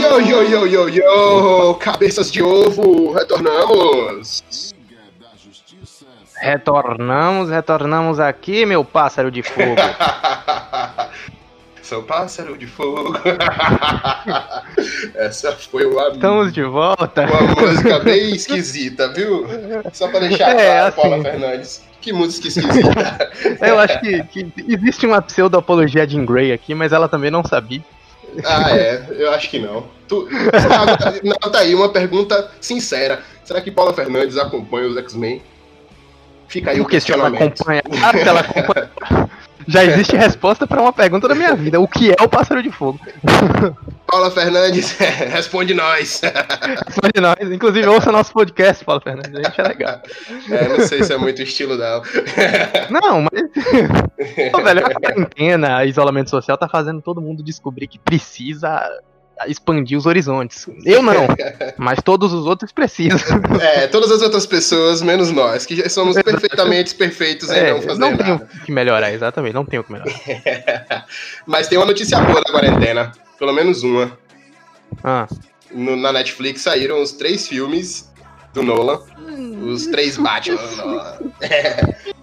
Yo, yo, yo, yo, yo! Cabeças de ovo, retornamos! Retornamos, retornamos aqui, meu pássaro de fogo. Sou pássaro de fogo. Essa foi uma, Estamos de volta. uma música bem esquisita, viu? Só pra deixar É, claro, assim. Paula Fernandes. Que música esquisita. Eu acho que, que existe uma pseudo-apologia de Grey aqui, mas ela também não sabia. Ah, é, eu acho que não. Tu... Não, tá aí uma pergunta sincera. Será que Paula Fernandes acompanha os X-Men? Fica aí o se ela questionamento. acompanha. Ela acompanha. Já existe resposta pra uma pergunta da minha vida: o que é o pássaro de fogo? Paula Fernandes, responde nós. Só de nós. Inclusive, ouça nosso podcast, Paulo Fernandes. A gente é legal. É, não sei se é muito estilo dela. Não, mas. Pô, velho, a quarentena, isolamento social tá fazendo todo mundo descobrir que precisa expandir os horizontes. Eu não, mas todos os outros precisam. É, todas as outras pessoas, menos nós, que já somos perfeitamente perfeitos em É, não fazer não nada. tenho o que melhorar, exatamente, não tenho o que melhorar. Mas tem uma notícia boa da quarentena, pelo menos uma. Ah. No- na Netflix saíram os três filmes do Nolan, os três Batman.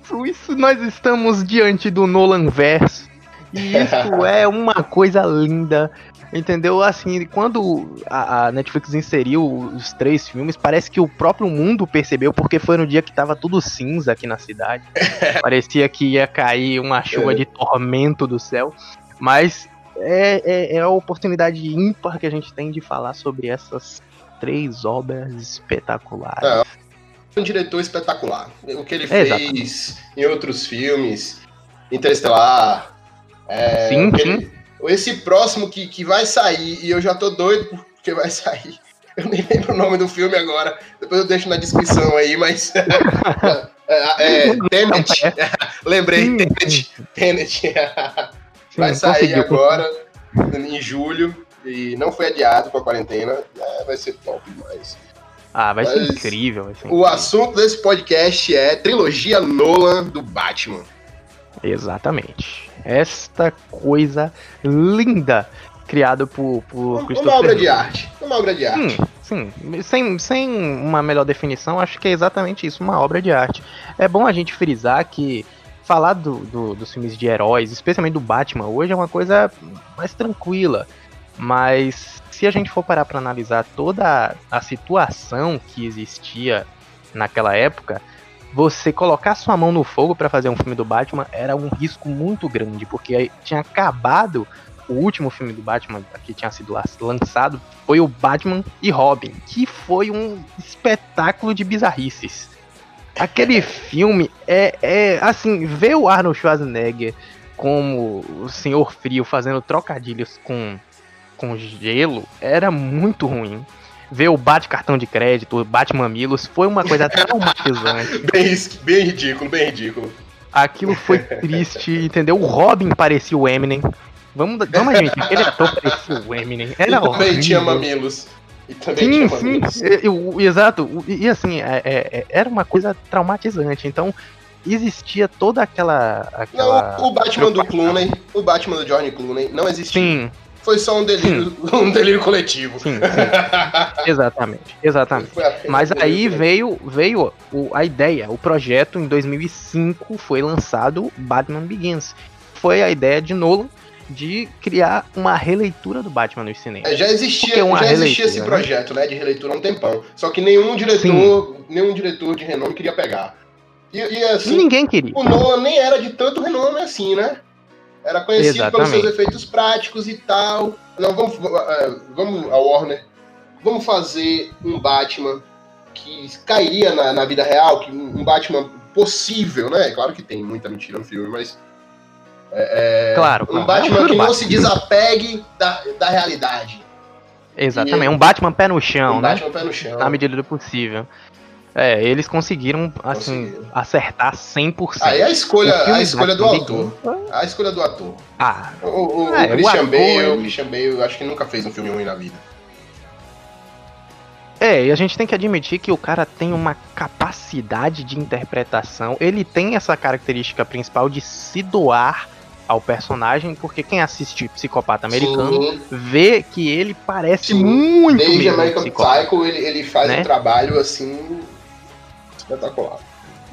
Isso, isso nós estamos diante do Nolan Verso. E isso é uma coisa linda. Entendeu? Assim, quando a, a Netflix inseriu os três filmes, parece que o próprio mundo percebeu, porque foi no dia que tava tudo cinza aqui na cidade. Parecia que ia cair uma chuva É. de tormento do céu. Mas é, é, é a oportunidade ímpar que a gente tem de falar sobre essas três obras espetaculares. É, um diretor espetacular. O que ele Exatamente. fez em outros filmes, Interestelar. É, Sim, sim. ele- esse próximo que, que vai sair, e eu já tô doido porque vai sair. Eu nem lembro o nome do filme agora. Depois eu deixo na descrição aí, mas. é, é, Tenet. Lembrei, Sim, Tenet. Tenet. vai sair agora, em julho. E não foi adiado com a quarentena. É, vai ser top demais. Ah, vai ser incrível. Vai ser O incrível. assunto desse podcast é trilogia Nolan do Batman. Exatamente. Esta coisa linda criada por, por Uma, Christopher obra de arte. Uma obra de arte. Sim, sim. Sem, sem uma melhor definição, acho que é exatamente isso, uma obra de arte. É bom a gente frisar que falar do, do- dos filmes de heróis, especialmente do Batman, hoje é uma coisa mais tranquila. Mas se a gente for parar para analisar toda a situação que existia naquela época, você colocar sua mão no fogo para fazer um filme do Batman era um risco muito grande, porque tinha acabado o último filme do Batman que tinha sido la- lançado foi o Batman e Robin, que foi um espetáculo de bizarrices. Aquele filme é, é assim, ver o Arnold Schwarzenegger como o Senhor Frio fazendo trocadilhos com, com gelo era muito ruim. Ver o Bate Cartão de Crédito, o Bate Mamilos, foi uma coisa traumatizante. Bem, bem ridículo, bem ridículo. Aquilo foi triste, entendeu? O Robin parecia o Eminem. Vamos, vamos admitir, aquele ator parecia o Eminem. Era e também horrível. tinha mamilos. E também Sim, tinha sim, é, eu- exato. E, assim, é- é- é- era uma coisa traumatizante. Então, existia toda aquela. aquela Não, o Batman do. Clooney, o Batman do Johnny Clooney não existia. Sim, Foi só um delírio, um delírio coletivo. sim, sim. exatamente, exatamente. Mas aí veio, veio a ideia, o projeto em 2005 foi lançado Batman Begins. Foi a ideia de Nolan de criar uma releitura do Batman nos cinemas. É, já existia, é já existia esse né? projeto, né, de releitura há um tempão. Só que nenhum diretor, nenhum diretor de renome queria pegar. E, e, E assim, ninguém queria. o Nolan nem era de tanto renome assim, né? Era conhecido pelos seus Exatamente. efeitos práticos e tal. Não, vamos, eh, vamos a Warner, vamos fazer um Batman que cairia na, na vida real, que um um Batman possível, né? Claro que tem muita mentira no filme, mas Claro, um claro. Batman É um que não Batman. se desapegue da, da realidade. Exatamente, um Batman pé no chão, um né? Batman pé no chão. Na medida do possível. É, eles conseguiram, assim, Conseguiram. acertar 100%. Aí a escolha, O a escolha do. Begins- A escolha do ator. Ah, O, o- o É, o Christian ator, Bale, ele- o Christian Bale, eu acho que nunca fez um filme ruim na vida. É, e a gente tem que admitir que o cara tem uma capacidade de interpretação. Ele tem essa característica principal de se doar ao personagem, porque quem assiste Psicopata Americano Sim. vê que ele parece Sim. muito Desde American Psycho ele, ele faz né? um trabalho assim espetacular.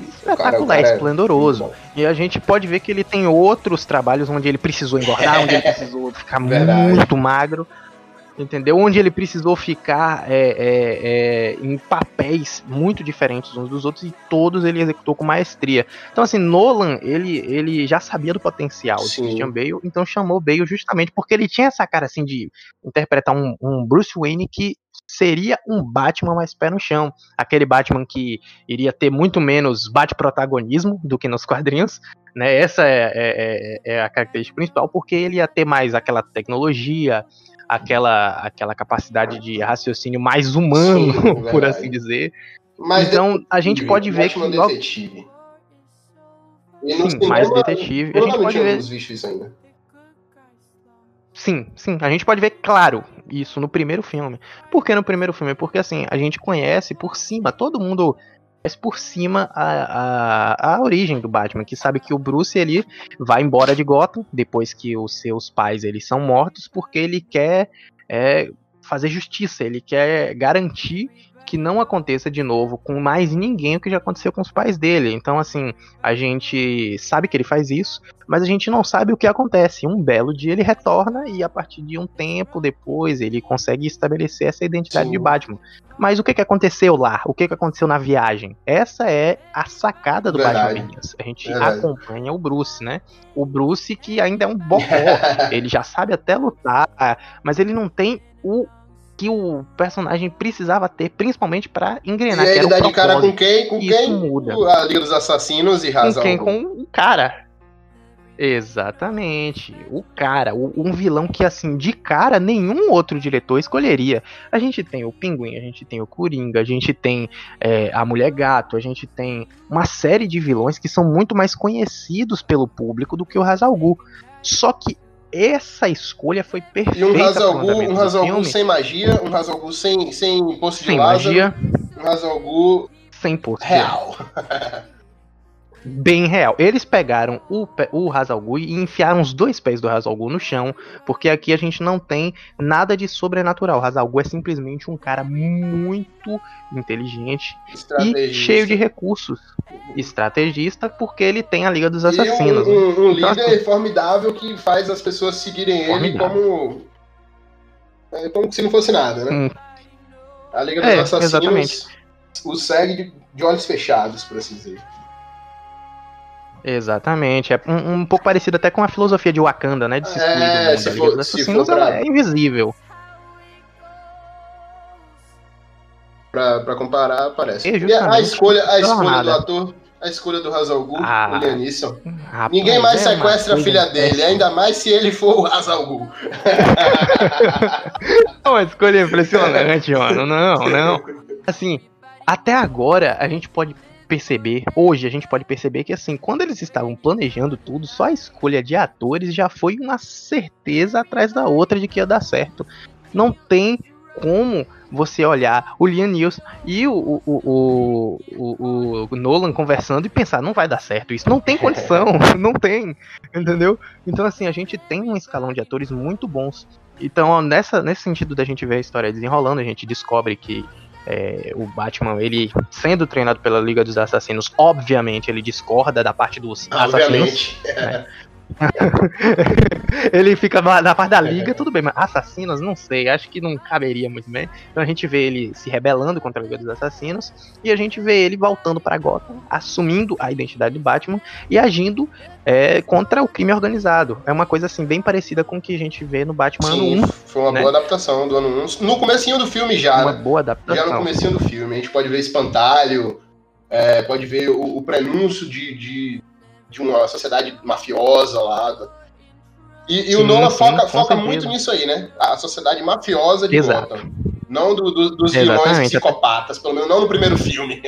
Espetacular, cara, esplendoroso. É e a gente pode ver que ele tem outros trabalhos onde ele precisou engordar, onde ele precisou ficar muito magro entendeu? Onde ele precisou ficar é, é, é, em papéis muito diferentes uns dos outros e todos ele executou com maestria. Então, assim, Nolan, ele, ele já sabia do potencial Sim. de Christian Bale, então chamou Bale justamente porque ele tinha essa cara, assim, de interpretar um, um Bruce Wayne que seria um Batman mais pé no chão. Aquele Batman que iria ter muito menos bate-protagonismo do que nos quadrinhos. Né? Essa é, é, é, é a característica principal, porque ele ia ter mais aquela tecnologia, aquela, aquela capacidade de raciocínio mais humano, Sim, por assim dizer. Mas então a gente pode ver que. Logo... Detetive. Sim, mais detetive. A gente pode ver. Ainda. Sim, sim. A gente pode ver claro isso no primeiro filme. Por que no primeiro filme? Porque assim, a gente conhece por cima, todo mundo conhece por cima a, a, a origem do Batman, que sabe que o Bruce ele vai embora de Gotham depois que os seus pais eles são mortos, porque ele quer é, fazer justiça, ele quer garantir que não aconteça de novo com mais ninguém o que já aconteceu com os pais dele. Então, assim, a gente sabe que ele faz isso, mas a gente não sabe o que acontece. Um belo dia ele retorna e a partir de um tempo depois ele consegue estabelecer essa identidade Sim. de Batman. Mas o que, que aconteceu lá? O que, que aconteceu na viagem? Essa é a sacada do Verdade. Batman A gente Verdade. acompanha o Bruce, né? O Bruce que ainda é um bocó. ele já sabe até lutar, mas ele não tem o que o personagem precisava ter, principalmente para engrenar. E ele dá de cara com quem? Com quem? Muda. A Liga dos Assassinos e Razão. Com quem? Com o cara. Exatamente. O cara, o, um vilão que, assim, de cara, nenhum outro diretor escolheria. A gente tem o Pinguim, a gente tem o Coringa, a gente tem é, a Mulher Gato, a gente tem uma série de vilões que são muito mais conhecidos pelo público do que o Hazal Só que essa escolha foi perfeita. E um Hazalgu, um Hazalgu sem magia, um Hazalgu sem, sem poço sem de Lázaro, magia, um Hazalgu sem poço real. Bem real. Eles pegaram o, o Hazalgu e enfiaram os dois pés do Hazalgu no chão, porque aqui a gente não tem nada de sobrenatural. O Hazalgu é simplesmente um cara muito inteligente e cheio de recursos. Estrategista, porque ele tem a Liga dos Assassinos. E um, um, um então, líder assim, formidável que faz as pessoas seguirem formidável. ele como. É, como se não fosse nada, né? Hum. A Liga dos é, Assassinos exatamente. o segue de, de olhos fechados, por assim dizer. Exatamente. É um, um, pouco parecido até com a filosofia de Wakanda, né? De se é. Se for, se for pra... é invisível. Pra, pra comparar, parece. E a escolha, a escolha do ator, a escolha do Hazal Gu, ah, o Lianisson. Ninguém mais é sequestra a filha dele, ainda mais se ele for o Hazal Gu. uma escolha impressionante, mano. Não, não. Assim, até agora a gente pode perceber, hoje a gente pode perceber que assim, quando eles estavam planejando tudo, só a escolha de atores já foi uma certeza atrás da outra de que ia dar certo. Não tem como você olhar o Liam Neeson e o, o, o, o, o Nolan conversando e pensar, não vai dar certo isso. Não tem condição, não tem, entendeu? Então, assim, a gente tem um escalão de atores muito bons. Então, nessa, nesse sentido da gente ver a história desenrolando, a gente descobre que é, o Batman, ele sendo treinado pela Liga dos Assassinos, obviamente ele discorda da parte dos obviamente. assassinos. Né? ele fica na parte da liga, tudo bem, mas assassinos, não sei, acho que não caberia muito bem. Então a gente vê ele se rebelando contra a Liga dos Assassinos e a gente vê ele voltando para Gotham, assumindo a identidade do Batman e agindo é, contra o crime organizado. É uma coisa assim bem parecida com o que a gente vê no Batman Sim, ano 1. Foi uma né? boa adaptação do ano 1. No comecinho do filme já. Uma né? boa adaptação. Já no comecinho do filme. A gente pode ver espantalho, é, pode ver o, o prenúncio de, de de uma sociedade mafiosa lá. E, e sim, o Nolan sim, foca, foca muito nisso aí, né? A sociedade mafiosa de Exato. Gotham. Não do, do, dos vilões psicopatas, pelo menos não no primeiro filme.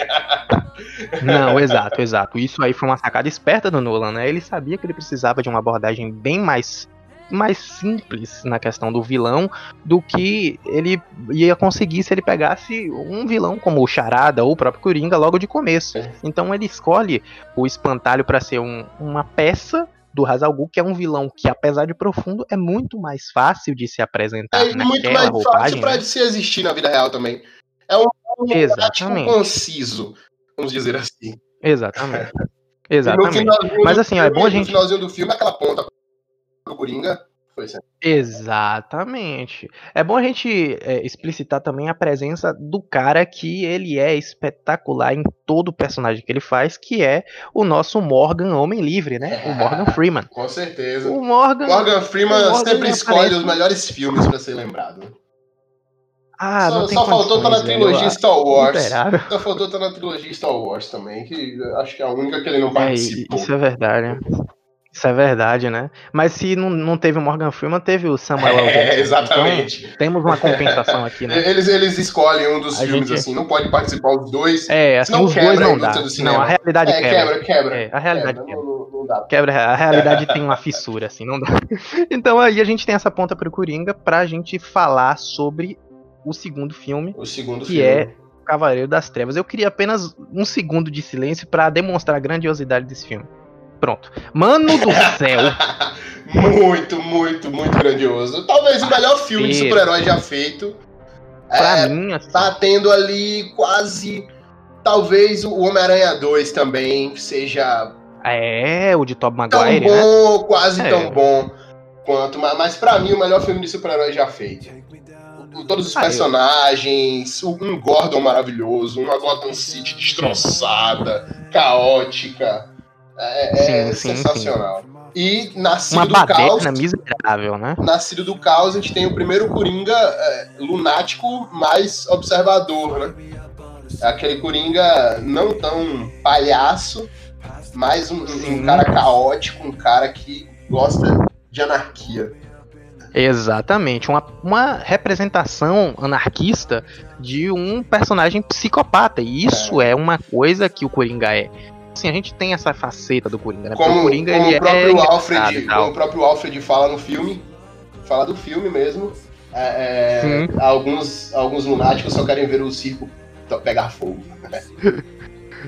não, exato, exato. Isso aí foi uma sacada esperta do Nolan, né? Ele sabia que ele precisava de uma abordagem bem mais mais simples na questão do vilão do que ele ia conseguir se ele pegasse um vilão como o Charada ou o próprio Coringa logo de começo. É. Então ele escolhe o espantalho para ser um, uma peça do Hazalgu, que é um vilão que, apesar de profundo, é muito mais fácil de se apresentar é muito mais fácil para né? se existir na vida real também. É um, um Exatamente. conciso, vamos dizer assim. Exatamente. Exatamente. Mas assim, é bom a gente. No finalzinho do filme, aquela ponta do Coringa foi. Exatamente. É bom a gente é, explicitar também a presença do cara que ele é espetacular em todo o personagem que ele faz, que é o nosso Morgan Homem Livre, né? o Morgan Freeman. Com certeza. O Morgan, Morgan Freeman o Morgan sempre escolhe aparece... os melhores filmes para ser lembrado. Ah, só, não tem só faltou estar tá na trilogia Star Wars. Imperável. Só faltou estar tá na trilogia Star Wars também, que acho que é a única que ele não participou. É, isso é verdade. Isso é verdade, né? Mas se não, não teve o Morgan Freeman, teve o Samuel L. É, exatamente. Então, temos uma compensação aqui, né? Eles, eles escolhem um dos a filmes, gente... assim, não pode participar os dois. É, assim, os dois não dá. Não, a realidade é, quebra. quebra, quebra. É, a realidade quebra. quebra. Não, não, dá. Quebra, a realidade tem uma fissura, assim, não dá. Então aí a gente tem essa ponta pro Coringa pra gente falar sobre o segundo filme. O segundo que filme. é Cavaleiro das Trevas. Eu queria apenas um segundo de silêncio para demonstrar a grandiosidade desse filme. Pronto. Mano do céu! muito, muito, muito grandioso. Talvez o melhor filme de super-herói já feito. Pra é, mim, assim... Tá tendo ali quase. Talvez o Homem-Aranha 2 também seja. É, o de Tobey Maguire. Tão bom, né? quase é. tão bom quanto. Mas, mas pra mim, o melhor filme de super-herói já feito. Todos os ah, personagens, eu... um Gordon maravilhoso, uma Gotham City destroçada, caótica. É, é sim, sensacional. Sim. E Nascido Uma do Caos. miserável, né? Nascido do Caos, a gente tem o primeiro Coringa é, lunático mais observador, né? Aquele Coringa não tão palhaço, mas um, um cara caótico, um cara que gosta de anarquia. Exatamente, uma, uma representação anarquista de um personagem psicopata. E isso é. é uma coisa que o Coringa é assim, a gente tem essa faceta do Coringa, né? Como, o Coringa, como ele o próprio é Alfred, como o próprio Alfred fala no filme, fala do filme mesmo. É, é alguns, alguns lunáticos só querem ver o circo pegar fogo.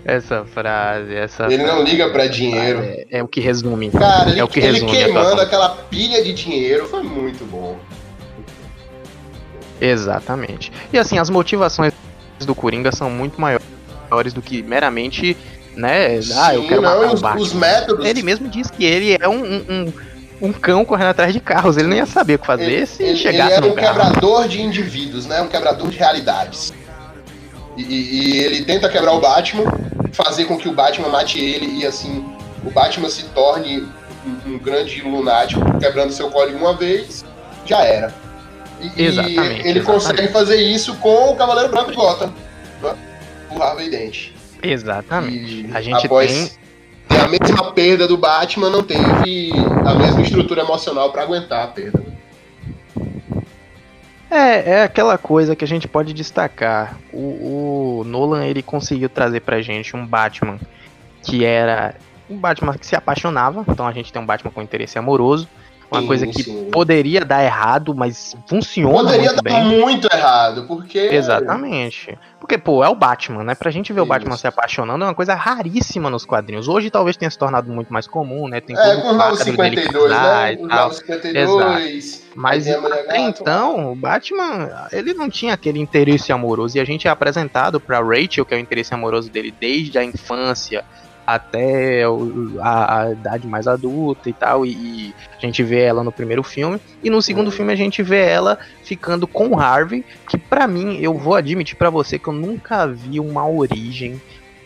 Essa frase, essa Ele frase, não liga para dinheiro. É, é, o que resume. Cara, ele, é o que ele resume queimando aquela pilha de dinheiro foi muito bom. Exatamente. E assim, as motivações do Coringa são muito maiores do que meramente né? Sim, ah, eu quero não, matar os, os, métodos. Ele mesmo disse que ele é um, um, um, cão correndo atrás de carros. Ele nem ia saber o que fazer ele, se ele, chegasse ele era um carro. quebrador de indivíduos, né? Um quebrador de realidades. E, e, ele tenta quebrar o Batman, fazer com que o Batman mate ele e assim o Batman se torne um, um grande lunático, quebrando seu código uma vez, já era. E, exatamente, e ele exatamente. consegue fazer isso com o Cavaleiro Branco de Gotham, né? o Harvey Dent. Exatamente. E a gente após tem... a mesma perda do Batman, não teve a mesma estrutura emocional para aguentar a perda. É, é aquela coisa que a gente pode destacar. O, o Nolan ele conseguiu trazer pra gente um Batman que era um Batman que se apaixonava. Então a gente tem um Batman com interesse amoroso. Uma sim, coisa que sim. poderia dar errado, mas funciona poderia muito bem. Poderia dar muito errado, porque... Exatamente. Porque, pô, é o Batman, né? Pra gente ver Isso. o Batman se apaixonando é uma coisa raríssima nos quadrinhos. Hoje talvez tenha se tornado muito mais comum, né? Tem é, com o 52, né? Tal. 52... Exato. Mas até então, o Batman, ele não tinha aquele interesse amoroso. E a gente é apresentado pra Rachel, que é o interesse amoroso dele desde a infância até a, a, idade mais adulta e tal, e, e, a gente vê ela no primeiro filme, e no segundo filme a gente vê ela ficando com Harvey, que para mim, eu vou admitir para você que eu nunca vi uma origem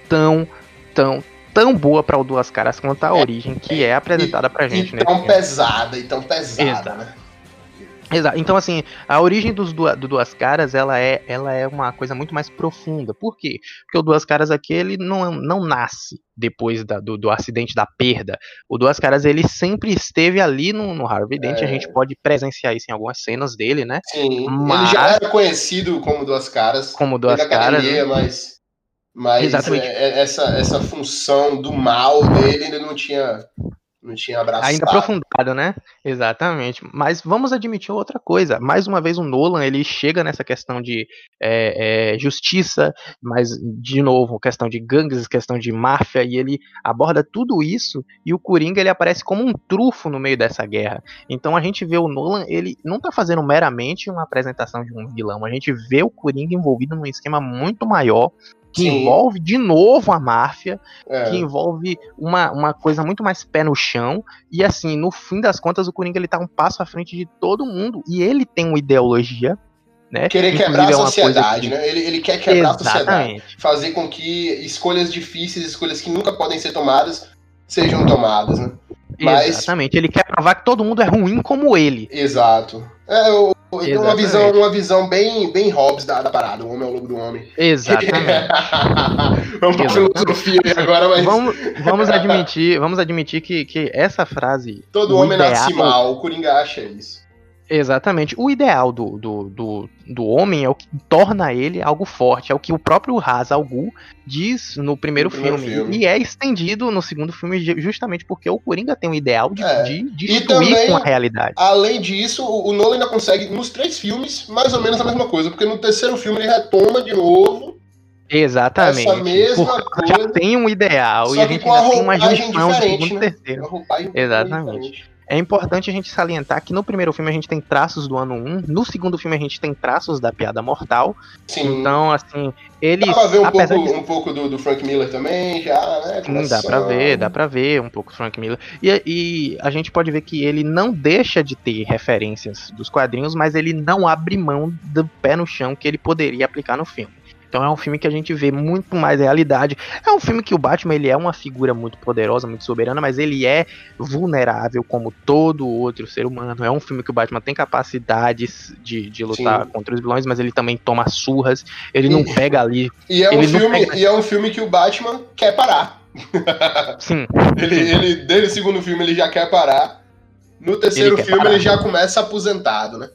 tão, tão, tão boa para o Duas Caras quanto a origem que é apresentada pra gente, e né? Tão pesada, e tão pesada, Exato. né? Exato. Então, assim, a origem dos do, do, Duas Caras, ela é, ela é uma coisa muito mais profunda. Por quê? Porque o Duas Caras aqui, ele não, não nasce depois da, do, do acidente, da perda. O Duas Caras, ele sempre esteve ali no, no Harvey Dent. É. A gente pode presenciar isso em algumas cenas dele, né? Sim, mas... ele já era conhecido como Duas Caras. Como Duas Caras. Academia, né? mas... Mas é, é, essa, essa função do mal dele ainda não tinha Não tinha abraçado. Ainda aprofundado, né? Exatamente. Mas vamos admitir outra coisa. Mais uma vez, o Nolan ele chega nessa questão de é, é, justiça, mas de novo, questão de gangues, questão de máfia, e ele aborda tudo isso. E o Coringa ele aparece como um trufo no meio dessa guerra. Então a gente vê o Nolan, ele não tá fazendo meramente uma apresentação de um vilão. A gente vê o Coringa envolvido num esquema muito maior que Sim. envolve de novo a máfia, é. que envolve uma, uma coisa muito mais pé no chão, e assim, no fim das contas, o Coringa ele tá um passo à frente de todo mundo, e ele tem uma ideologia, né? Querer quebrar a sociedade, que... né? Ele, ele quer quebrar Exatamente. a sociedade, fazer com que escolhas difíceis, escolhas que nunca podem ser tomadas, sejam tomadas, né? Mas... Exatamente, ele quer provar que todo mundo é ruim como ele. Exato. É, eu, eu uma visão, uma visão bem, bem Hobbes da, da parada, o homem é o lobo do homem. Exatamente. vamos pra filosofia agora, mas. Vamos, vamos admitir, vamos admitir que, que essa frase. Todo homem ideal... nasce mal, o Coringa acha isso. Exatamente. O ideal do, do, do, do, homem é o que torna ele algo forte. É o que o próprio Ra's al Ghul diz no primeiro, no filme, filme, E é estendido no segundo filme justamente porque o Coringa tem um ideal de, é. de destruir também, com a realidade. Além disso, o Nolan ainda consegue, nos três filmes, mais ou menos a mesma coisa. Porque no terceiro filme ele retoma de novo Exatamente. Essa mesma coisa. Já tem um ideal e a gente ainda tem uma junção do segundo né? terceiro. Exatamente. É importante a gente salientar que no primeiro filme a gente tem traços do ano 1, no segundo filme a gente tem traços da Piada Mortal. Sim. Então, assim, eles. Dá pra ver um pouco, de... um pouco do, do, Frank Miller também, já, né? Sim, dá pra ver, dá pra ver um pouco do Frank Miller. E, e a gente pode ver que ele não deixa de ter referências dos quadrinhos, mas ele não abre mão do pé no chão que ele poderia aplicar no filme. Então é um filme que a gente vê muito mais realidade. É um filme que o Batman ele é uma figura muito poderosa, muito soberana, mas ele é vulnerável como todo outro ser humano. É um filme que o Batman tem capacidades de, de lutar Sim. contra os vilões, mas ele também toma surras. Ele não pega ali. E é, um filme, pega... e é um filme que o Batman quer parar. Sim. ele, ele, desde o segundo filme, ele já quer parar. No terceiro ele filme, parar. ele já começa aposentado, né?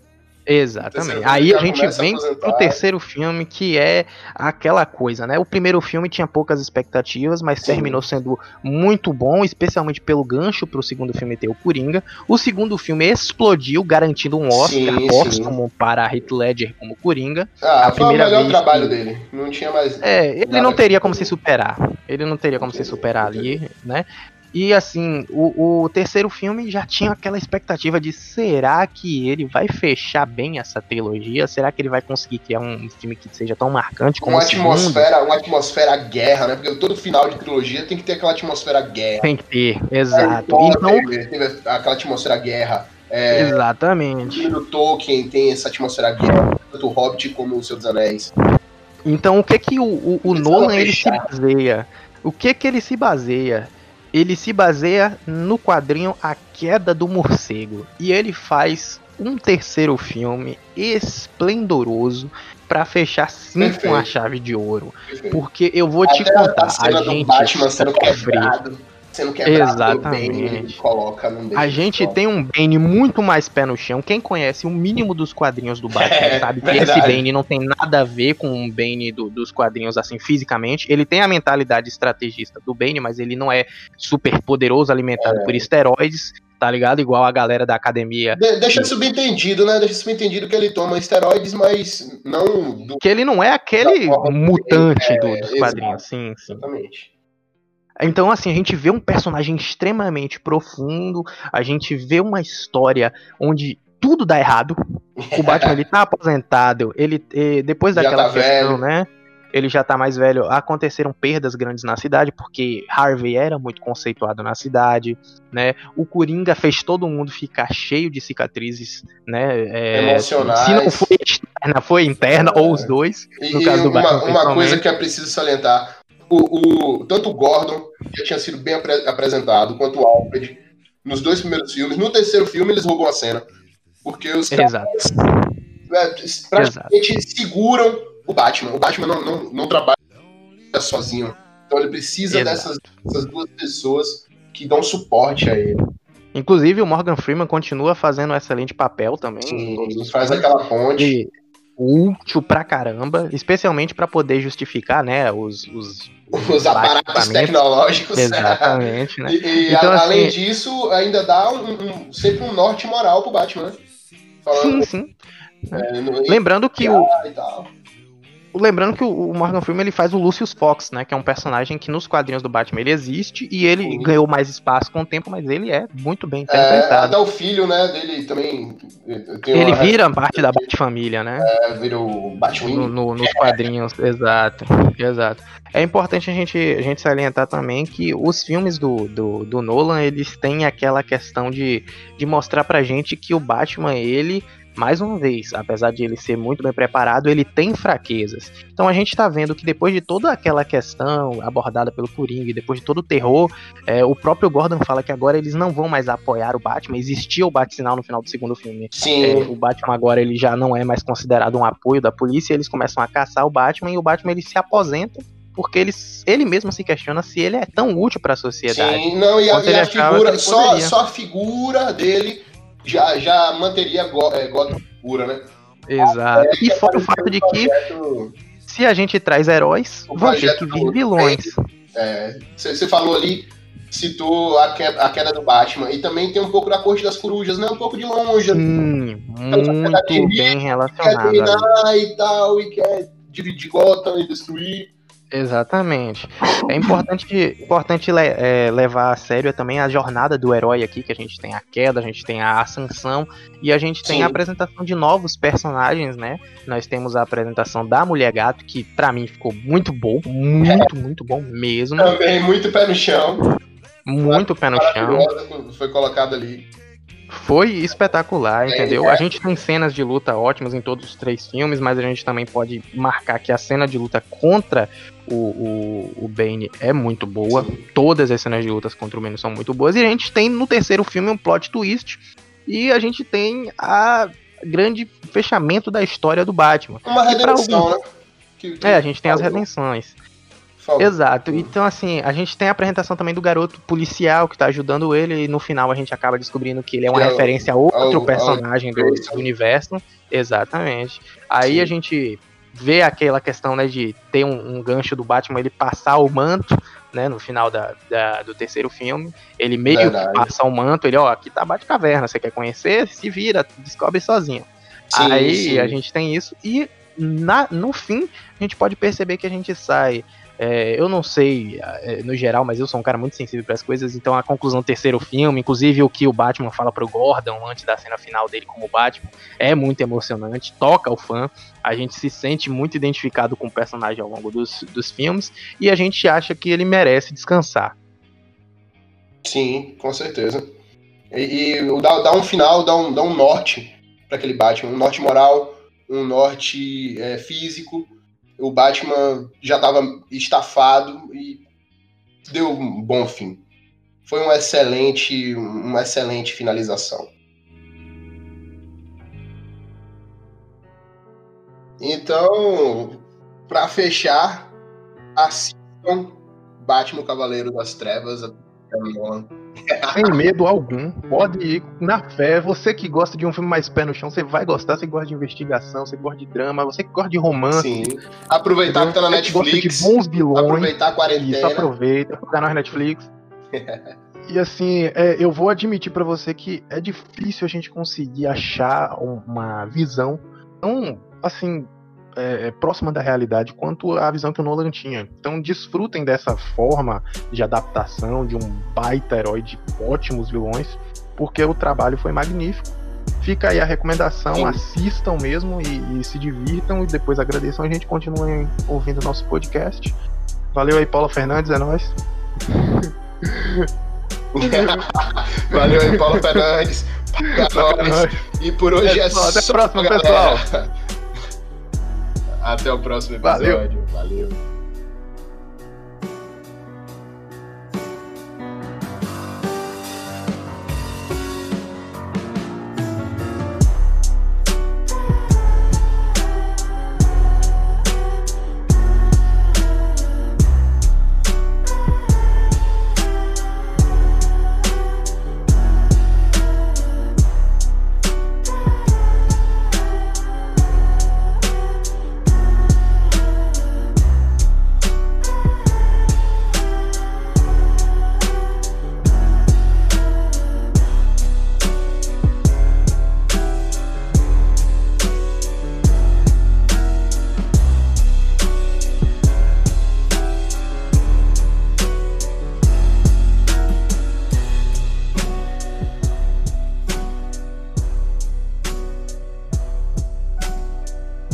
Exatamente. Aí a gente vem a pro terceiro filme, que é aquela coisa, né? O primeiro filme tinha poucas expectativas, mas Sim. terminou sendo muito bom, especialmente pelo gancho pro segundo filme ter o Coringa. O segundo filme explodiu, garantindo um Oscar póstumo para Heath Ledger como Coringa. Ah, a foi o melhor trabalho que... dele. Não tinha mais. É, ele não teria como se superar. Ele não teria como se superar ali, né? E assim, o, o, terceiro filme já tinha aquela expectativa de será que ele vai fechar bem essa trilogia? Será que ele vai conseguir criar um filme que seja tão marcante como uma atmosfera, uma atmosfera guerra, né? Porque todo final de trilogia tem que ter aquela atmosfera guerra. Tem que ter, exato. É, então, teve, teve aquela atmosfera guerra. É, Exatamente. O Tolkien tem essa atmosfera guerra, tanto o Hobbit como o Seu dos Anéis. Então, o que que o, o, o Nolan ele se baseia? O que que ele se baseia? Ele se baseia no quadrinho A Queda do Morcego e ele faz um terceiro filme esplendoroso para fechar sim com a chave de ouro. Perfeito. Porque eu vou Até te contar, a, a gente Batman sendo quebrado Exatamente. coloca A gente tem um Bane muito mais pé no chão. Quem conhece o mínimo dos quadrinhos do Batman é, sabe que verdade. esse Bane não tem nada a ver com o Bane do, dos quadrinhos assim fisicamente. Ele tem a mentalidade estrategista do Bane, mas ele não é super poderoso, alimentado é. por esteroides tá ligado? Igual a galera da academia. De deixa subentendido, né? Deixa subentendido que ele toma esteroides, mas não. Do... Que ele não é aquele mutante é, do, dos quadrinhos, sim, sim. Exatamente. Então, assim, a gente vê um personagem extremamente profundo, a gente vê uma história onde tudo dá errado. O Batman ele tá aposentado, ele depois daquela tá questão, velho. né? Ele já tá mais velho. Aconteceram perdas grandes na cidade, porque Harvey era muito conceituado na cidade, né? O Coringa fez todo mundo ficar cheio de cicatrizes, né? É, Emocionais. Se não foi externa, foi interna, é. ou os dois. No e, caso do Batman, uma, uma coisa que é preciso salientar: o, o, tanto o Gordon, que já tinha sido bem apre apresentado, quanto o Alfred, nos dois primeiros filmes. No terceiro filme, eles roubam a cena. Porque os caras é, praticamente Exato. seguram o Batman. O Batman não, não, não trabalha sozinho. Então ele precisa dessas, dessas, duas pessoas que dão suporte a ele. Inclusive, o Morgan Freeman continua fazendo um excelente papel também. Sim, faz aquela ponte. E útil pra caramba, especialmente para poder justificar, né, os, os, os aparatos tecnológicos. Exatamente, né? E, e Então, a- além assim- disso, ainda dá um, um- sempre um norte moral pro Batman, né? Sim, sim. é, Lembrando que o. lembrando que o Morgan Freeman ele faz o Lucius Fox, né, que é um personagem que nos quadrinhos do Batman ele existe e ele Sim. ganhou mais espaço com o tempo, mas ele é muito bem É, interpretado. até o filho, né, dele também ele uma, vira parte da Bat-família, né? é, vira o Batwing. no, no- nos quadrinhos, exato, exato. É importante a gente, a gente salientar também que os filmes do, do, do Nolan, eles têm aquela questão de, de mostrar pra gente que o Batman, ele, mais uma vez, apesar de ele ser muito bem preparado, ele tem fraquezas. Então a gente tá vendo que depois de toda aquela questão abordada pelo Coringa, e depois de todo o terror, é, o próprio Gordon fala que agora eles não vão mais apoiar o Batman, existia o Bat-sinal no final do segundo filme. Sim, É, o Batman agora ele já não é mais considerado um apoio da polícia, eles começam a caçar o Batman e o Batman ele se aposenta porque ele, ele mesmo se questiona se ele é tão útil para a sociedade. sim. Não, e a, e a figura, só, só a figura dele já, já manteria Go- é, Gotham pura, né? Exato. E fora o fato de que Projeto, se a gente traz heróis, vão ter que vir vilões. é, Você você falou ali, citou a queda, a queda do Batman, e também tem um pouco da Corte das Corujas, né? Um pouco de longe, Sim, muito bem quer relacionado. terminar e tal, e quer dividir Gotham e destruir. Exatamente. É importante, importante le- é, levar a sério também a jornada do herói aqui, que a gente tem a queda, a gente tem a ascensão e a gente tem Sim. a apresentação de novos personagens, né? Nós temos a apresentação da Mulher Gato, que pra mim ficou muito bom, muito, muito bom mesmo. Também muito pé no chão. Muito pé no chão. Foi colocado ali. Foi espetacular, entendeu? é. A gente tem cenas de luta ótimas em todos os três filmes, mas a gente também pode marcar que a cena de luta contra o, o, o Bane é muito boa. Sim. Todas as cenas de lutas contra o Bane são muito boas. E a gente tem no terceiro filme um plot twist. E a gente tem a grande fechamento da história do Batman. Uma redenção, né? Que- que É, a gente tem as redenções. Exato. Então, assim, a gente tem a apresentação também do garoto policial que tá ajudando ele, e no final a gente acaba descobrindo que ele é uma Que é referência a outro ao- ao personagem do, Grayson. do universo. Exatamente. Aí Sim. a gente vê aquela questão, né, de ter um, um gancho do Batman ele passar o manto, né, no final da, da- do terceiro filme. Ele meio Verdade. que passa o manto, ele, ó, aqui tá Batcaverna, você quer conhecer? Se vira, descobre sozinho. Sim, Aí sim. a gente tem isso. E na, no fim, a gente pode perceber que a gente sai. É, eu não sei é, no geral, mas eu sou um cara muito sensível para as coisas. Então a conclusão do terceiro filme, inclusive o que o Batman fala pro Gordon antes da cena final dele como Batman, é muito emocionante, toca o fã. A gente se sente muito identificado com o personagem ao longo dos, dos filmes e a gente acha que ele merece descansar. Sim, com certeza. E, e dá, dá um final, dá um, dá um norte para aquele Batman, um norte moral, um norte é, físico. O Batman já estava estafado e deu um bom fim. Foi um excelente, uma excelente finalização. Então, para fechar, assistam Batman Cavaleiro das Trevas. Sem medo algum, pode ir na fé. Você que gosta de um filme mais pé no chão, você vai gostar. Você gosta de investigação, você gosta de drama, você que gosta de romance. Sim. Aproveitar que tá na que gosta Netflix. de bons vilões. Aproveitar a Isso, quarentena. aproveita. Canal Netflix. e assim, é, eu vou admitir pra você que é difícil a gente conseguir achar um- uma visão tão, assim, é, próxima da realidade quanto a visão que o Nolan tinha. Então desfrutem dessa forma de adaptação de um baita herói de ótimos vilões, porque o trabalho foi magnífico. Fica aí a recomendação, Sim. assistam mesmo e, e se divirtam e depois agradeçam a gente continue ouvindo o nosso podcast. Valeu aí, Paula Fernandes, é nóis. Valeu aí, Paulo Fernandes. Paga nós. E por hoje é, É só, até a próxima, galera. pessoal. Até o próximo Valeu. episódio. Valeu.